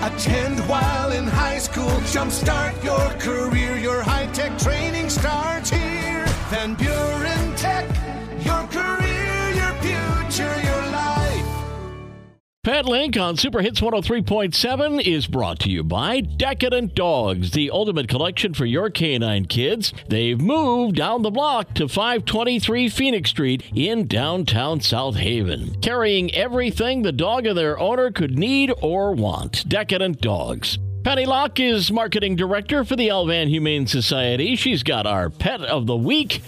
Attend while in high school. Jumpstart your career. Your high tech training starts here. Van Buren Pet Link on Super Hits 103.7 is brought to you by Decadent Dogs, the ultimate collection for your canine kids. They've moved down the block to 523 Phoenix Street in downtown South Haven, carrying everything the dog and their owner could need or want. Decadent Dogs. Penny Locke is marketing director for the Alvan Humane Society. She's got our pet of the week.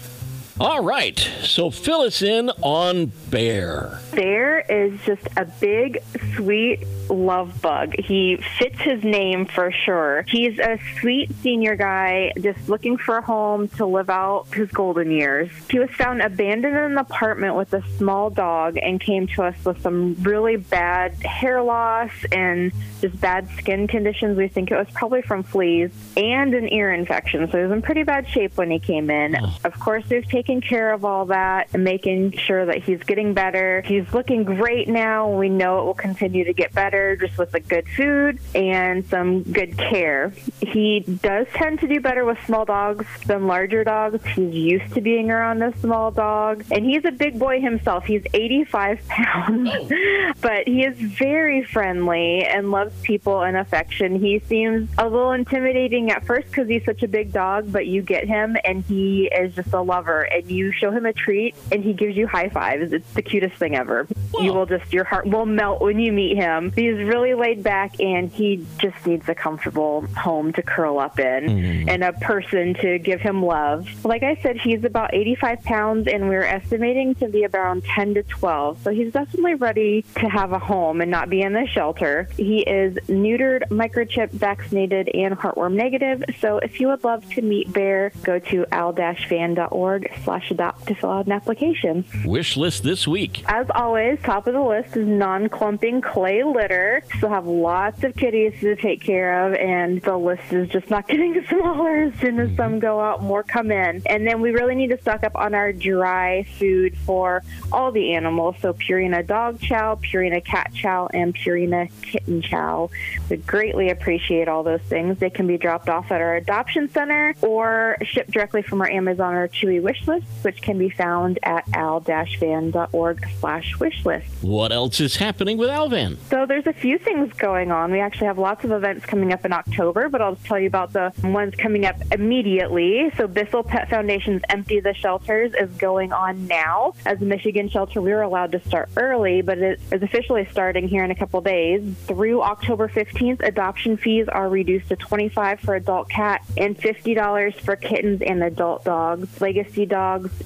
All right, so fill us in on Bear. Bear is just a big, sweet love bug. He fits his name for sure. He's a sweet senior guy just looking for a home to live out his golden years. He was found abandoned in an apartment with a small dog and came to us with some really bad hair loss and just bad skin conditions. We think it was probably from fleas and an ear infection. So he was in pretty bad shape when he came in. Of course, we've taken care of all that and making sure that he's getting better. He's looking great now. We know it will continue to get better just with the good food and some good care. He does tend to do better with small dogs than larger dogs. He's used to being around a small dog. And he's a big boy himself. He's 85 pounds, oh. but he is very friendly and loves people and affection. He seems a little intimidating at first because he's such a big dog, but you get him and he is just a lover. And you show him a treat and he gives you high fives. It's the cutest thing ever. You will just, your heart will melt when you meet him. He's really laid back and he just needs a comfortable home to curl up in mm. and a person to give him love. Like I said, he's about 85 pounds and we're estimating to be around 10 to 12. So he's definitely ready to have a home and not be in the shelter. He is neutered, microchip, vaccinated, and heartworm negative. So if you would love to meet Bear, go to al-van.org slash adopt to fill out an application. Wish list this week. As always, top of the list is non-clumping clay litter. Still have lots of kitties to take care of, and the list is just not getting smaller. As soon as some go out, more come in. And then we really need to stock up on our dry food for all the animals. So Purina dog chow, Purina cat chow, and Purina kitten chow. We greatly appreciate all those things. They can be dropped off at our adoption center or shipped directly from our Amazon or Chewy wish list, which can be found at al-van.org slash wish list. What else is happening with Alvan? So there's a few things going on. We actually have lots of events coming up in October, but I'll tell you about the ones coming up immediately. So Bissell Pet Foundation's Empty the Shelters is going on now. As a Michigan shelter, we were allowed to start early, but it is officially starting here in a couple days. Through October 15th, adoption fees are reduced to 25 for adult cat and $50 for kittens and adult dogs. Legacy dogs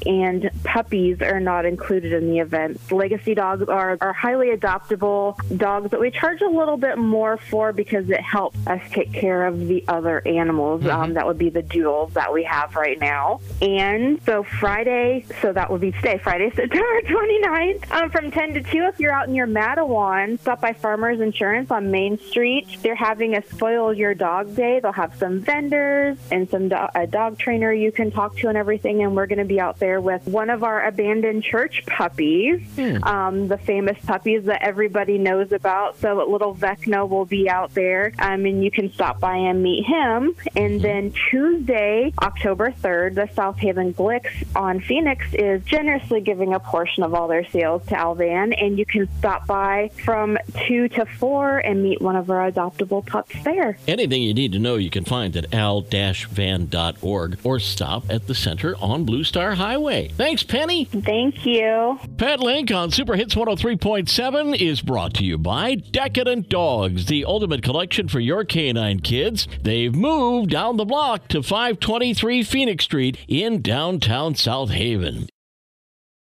and puppies are not included in the event. Legacy dogs are, are highly adoptable dogs that we charge a little bit more for because it helps us take care of the other animals. Um, that would be the duels that we have right now. And so Friday, so that would be today, Friday, September 29th, um, from 10 to 2. If you're out in your Mattawan, stop by Farmers Insurance on Main Street. They're having a Spoil Your Dog Day. They'll have some vendors and some do- a dog trainer you can talk to and everything. And we're going to be out there with one of our abandoned church puppies, um, the famous puppies that everybody knows about. So little Vecna will be out there, um, and you can stop by and meet him. And then Tuesday, October 3rd, the South Haven Glik's on Phoenix is generously giving a portion of all their sales to Alvan, and you can stop by from 2 to 4 and meet one of our adoptable pups there. Anything you need to know you can find at al-van.org or stop at the center on Blue Star Highway. Thanks, Penny. Thank you. Pet Link on Super Hits 103.7 is brought to you by Decadent Dogs, the ultimate collection for your canine kids. They've moved down the block to 523 Phoenix Street in downtown South Haven,